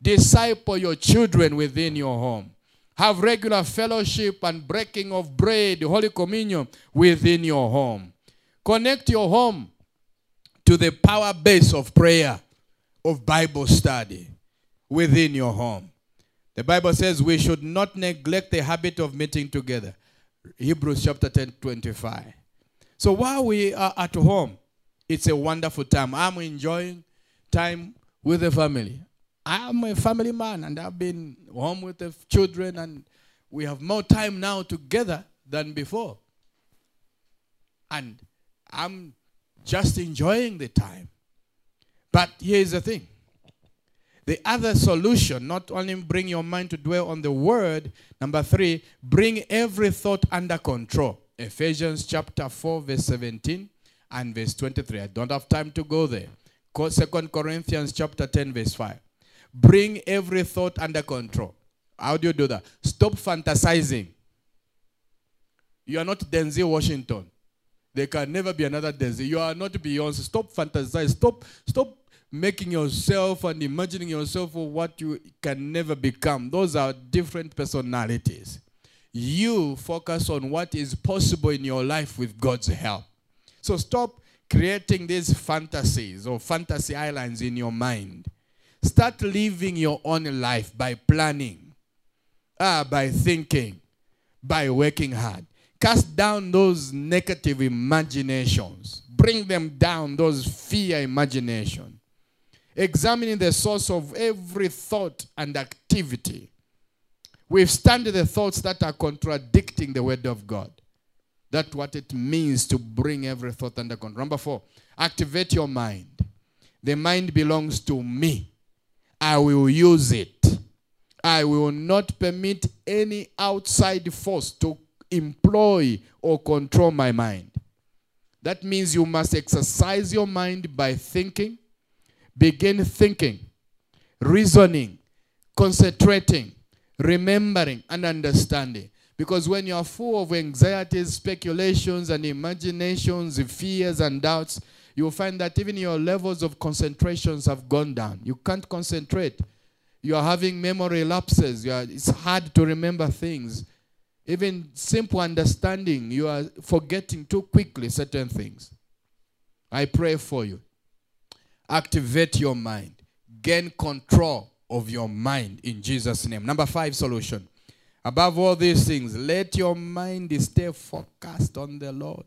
Disciple your children within your home. Have regular fellowship and breaking of bread, Holy Communion within your home. Connect your home to the power base of prayer, of Bible study within your home. The Bible says we should not neglect the habit of meeting together. Hebrews chapter 10, 25. So while we are at home, it's a wonderful time. I'm enjoying time with the family. I'm a family man and I've been home with the children and we have more time now together than before. And I'm just enjoying the time. But here's the thing. The other solution, not only bring your mind to dwell on the word, number three, bring every thought under control. Ephesians chapter 4, verse 17 and verse 23. I don't have time to go there. Second Corinthians chapter 10, verse 5. Bring every thought under control. How do you do that? Stop fantasizing. You are not Denzel Washington. There can never be another Denzel. You are not Beyonce. Stop fantasizing. Stop, stop making yourself and imagining yourself for what you can never become. Those are different personalities. You focus on what is possible in your life with God's help. So stop creating these fantasies or fantasy islands in your mind. Start living your own life by planning, ah, by thinking, by working hard. Cast down those negative imaginations. Bring them down, those fear imaginations. Examining the source of every thought and activity. Studied the thoughts that are contradicting the word of God. That's what it means to bring every thought under control. Number four, activate your mind. The mind belongs to me. I will use it. I will not permit any outside force to employ or control my mind. That means you must exercise your mind by thinking, begin thinking, reasoning, concentrating, remembering, and understanding. Because when you are full of anxieties, speculations, and imaginations, fears, and doubts, you will find that even your levels of concentrations have gone down. You can't concentrate. You are having memory lapses. Are, it's hard to remember things. Even simple understanding, you are forgetting too quickly certain things. I pray for you. Activate your mind. Gain control of your mind in Jesus' name. Number five solution. Above all these things, let your mind stay focused on the Lord.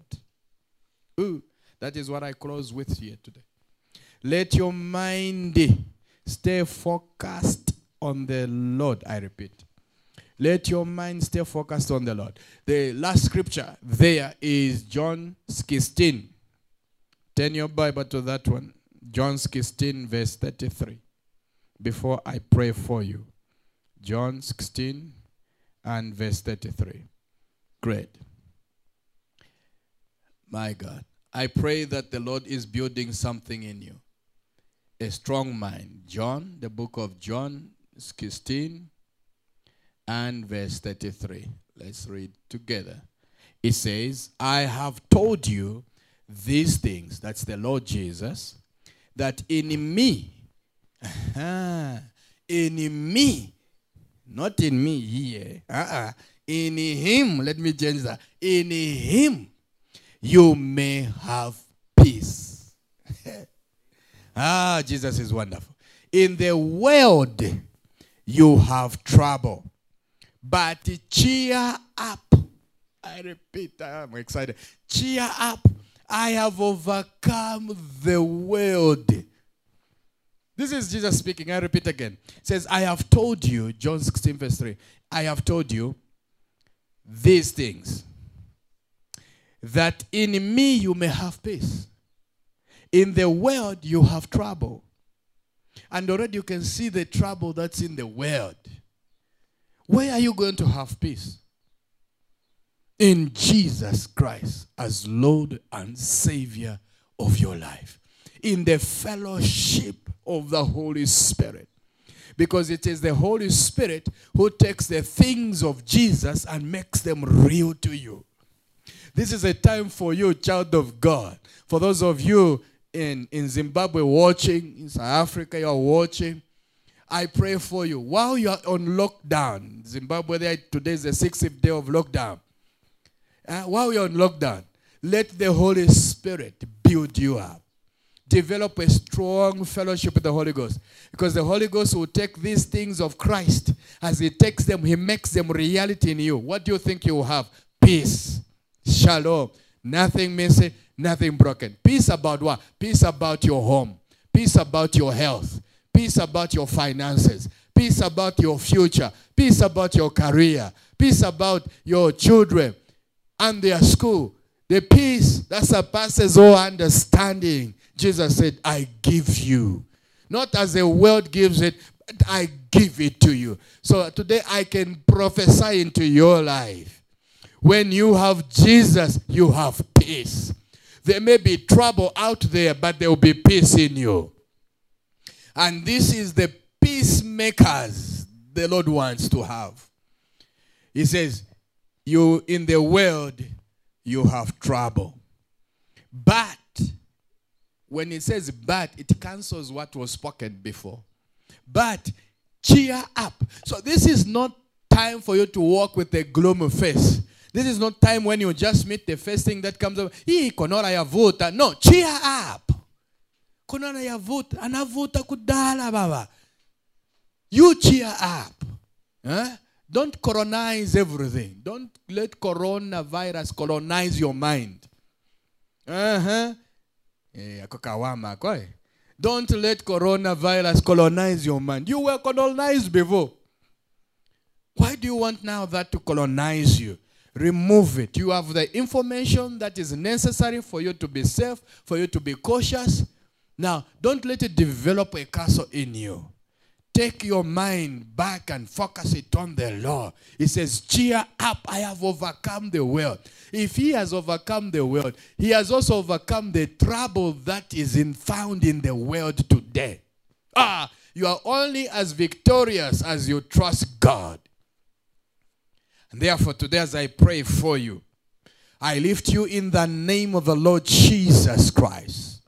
Ooh. That is what I close with here today. Let your mind stay focused on the Lord. I repeat. Let your mind stay focused on the Lord. The last scripture there is John 16. Turn your Bible to that one. John 16, verse 33. Before I pray for you. John 16 and verse 33. Great. My God. I pray that the Lord is building something in you. A strong mind. John, the book of John, 16 and verse 33. Let's read together. It says, I have told you these things, that's the Lord Jesus, that in me, in me, not in me here, uh-uh, in him, let me change that, in him you may have peace. ah, Jesus is wonderful. In the world you have trouble, but cheer up. I repeat, I'm excited. Cheer up. I have overcome the world. This is Jesus speaking. I repeat again. It says, I have told you, John 16, verse 3, I have told you these things, that in me you may have peace. In the world you have trouble. And already you can see the trouble that's in the world. Where are you going to have peace? In Jesus Christ as Lord and Savior of your life. In the fellowship of the Holy Spirit. Because it is the Holy Spirit who takes the things of Jesus and makes them real to you. This is a time for you, child of God. For those of you in, in Zimbabwe watching, in South Africa, you are watching. I pray for you. While you are on lockdown, Zimbabwe, today is the sixth day of lockdown. Uh, while you're on lockdown, let the Holy Spirit build you up. Develop a strong fellowship with the Holy Ghost. Because the Holy Ghost will take these things of Christ. As He takes them, He makes them reality in you. What do you think you will have? Peace. Shalom. Nothing missing, nothing broken. Peace about what? Peace about your home. Peace about your health. Peace about your finances. Peace about your future. Peace about your career. Peace about your children and their school. The peace that surpasses all understanding. Jesus said, I give you. Not as the world gives it, but I give it to you. So today I can prophesy into your life. When you have Jesus, you have peace. There may be trouble out there, but there will be peace in you. And this is the peacemakers the Lord wants to have. He says, You in the world, you have trouble. But when it says but, it cancels what was spoken before. But cheer up. So this is not time for you to walk with a gloomy face. This is not time when you just meet the first thing that comes up. Hii konora yavuta. No, cheer up. Konora yavuta. Anavuta kudala baba. You cheer up. Huh? Don't colonize everything. Don't let coronavirus colonize your mind. Uh-huh. Eh, eh. Don't let coronavirus colonize your mind. You were colonized before. Why do you want now that to colonize you? Remove it. You have the information that is necessary for you to be safe, for you to be cautious. Now, don't let it develop a castle in you. Take your mind back and focus it on the Lord. He says, Cheer up, I have overcome the world. If he has overcome the world, he has also overcome the trouble that is in, found in the world today. Ah, you are only as victorious as you trust God. And therefore, today, as I pray for you, I lift you in the name of the Lord Jesus Christ.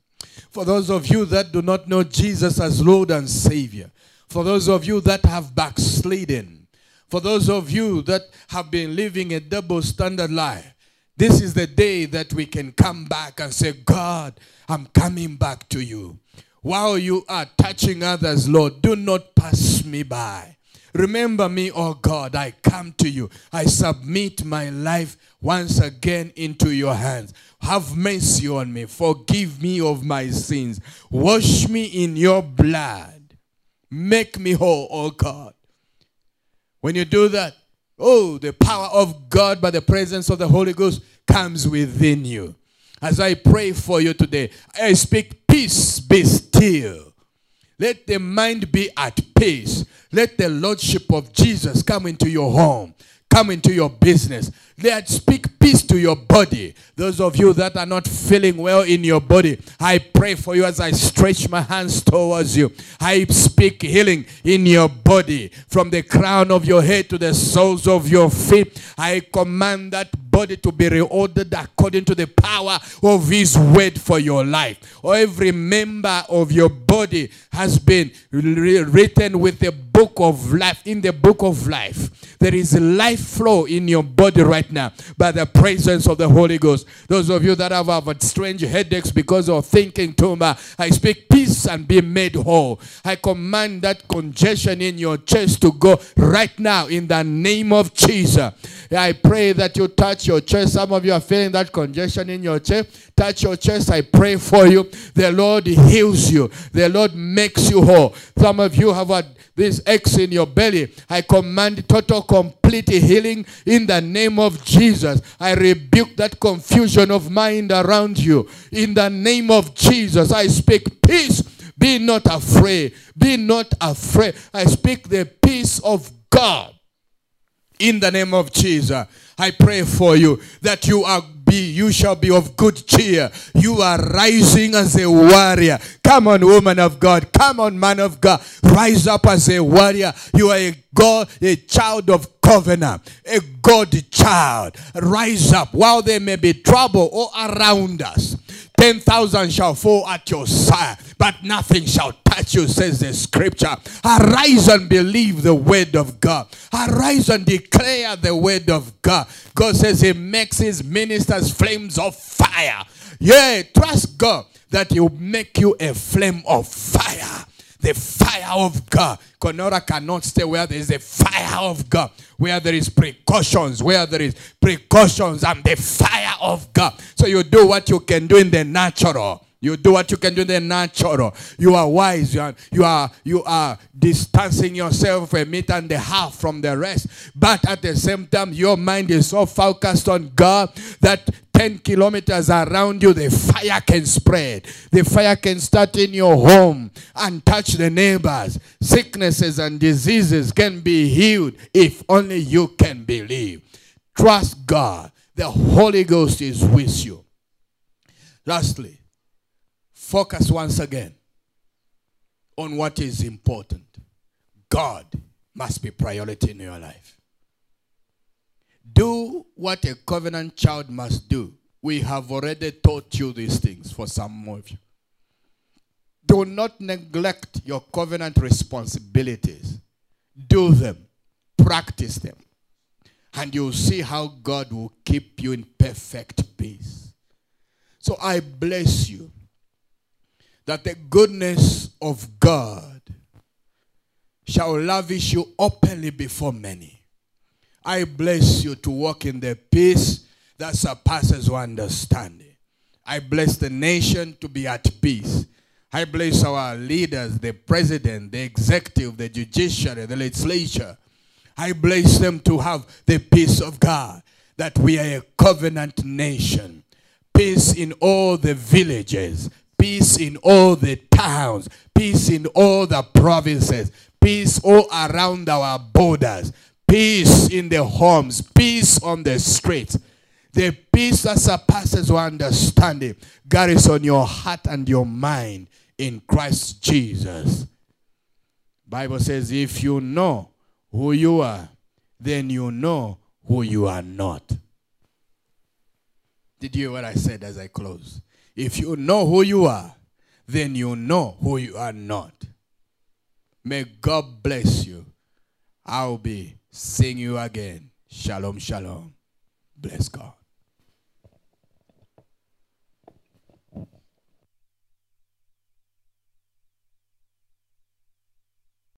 For those of you that do not know Jesus as Lord and Savior, for those of you that have backslidden, for those of you that have been living a double standard life, this is the day that we can come back and say, God, I'm coming back to you. While you are touching others, Lord, do not pass me by. Remember me, oh God, I come to you. I submit my life once again into your hands. Have mercy on me. Forgive me of my sins. Wash me in your blood. Make me whole, oh God. When you do that, oh, the power of God by the presence of the Holy Ghost comes within you. As I pray for you today, I speak peace, be still. Let the mind be at peace. Let the Lordship of Jesus come into your home come into your business. Let speak peace to your body. Those of you that are not feeling well in your body, I pray for you as I stretch my hands towards you. I speak healing in your body from the crown of your head to the soles of your feet. I command that body to be reordered according to the power of His word for your life. Every member of your body has been written with the book of life, in the book of life. There is life flow in your body right now by the presence of the Holy Ghost. Those of you that have, have strange headaches because of thinking much, I speak peace and be made whole. I command that congestion in your chest to go right now in the name of Jesus. I pray that you touch your chest. Some of you are feeling that congestion in your chest. Touch your chest. I pray for you. The Lord heals you. The Lord makes you whole. Some of you have had this X in your belly. I command total, complete healing in the name of Jesus. I rebuke that confusion of mind around you. In the name of Jesus, I speak peace. Be not afraid. Be not afraid. I speak the peace of God. In the name of Jesus, I pray for you that you are be, you shall be of good cheer. You are rising as a warrior. Come on, woman of God. Come on, man of God. Rise up as a warrior. You are a God, a child of covenant, a God child. Rise up while there may be trouble all around us. 10,000 shall fall at your side, but nothing shall touch you, says the scripture. Arise and believe the word of God. Arise and declare the word of God. God says he makes his ministers flames of fire. Yeah, trust God that he will make you a flame of fire. The fire of God. Corona cannot stay where there is a fire of God, where there is precautions, where there is precautions and the fire of God. So you do what you can do in the natural. You do what you can do in the natural. You are wise. You are, you are, you are distancing yourself a meter and a half from the rest. But at the same time, your mind is so focused on God that 10 kilometers around you, the fire can spread. The fire can start in your home and touch the neighbors. Sicknesses and diseases can be healed if only you can believe. Trust God. The Holy Ghost is with you. Lastly, focus once again on what is important. God must be priority in your life. Do what a covenant child must do. We have already taught you these things for some of you. Do not neglect your covenant responsibilities. Do them, practice them, and you'll see how God will keep you in perfect peace. So I bless you that the goodness of God shall lavish you openly before many. I bless you to walk in the peace that surpasses understanding. I bless the nation to be at peace. I bless our leaders, the president, the executive, the judiciary, the legislature. I bless them to have the peace of God, that we are a covenant nation. Peace in all the villages, peace in all the towns, peace in all the provinces, peace all around our borders, peace in the homes, peace on the streets. The peace that surpasses our understanding, God is on your heart and your mind in Christ Jesus. Bible says, if you know who you are, then you know who you are not. Did you hear what I said as I close? If you know who you are, then you know who you are not. May God bless you. I'll be seeing you again. Shalom, shalom. Bless God.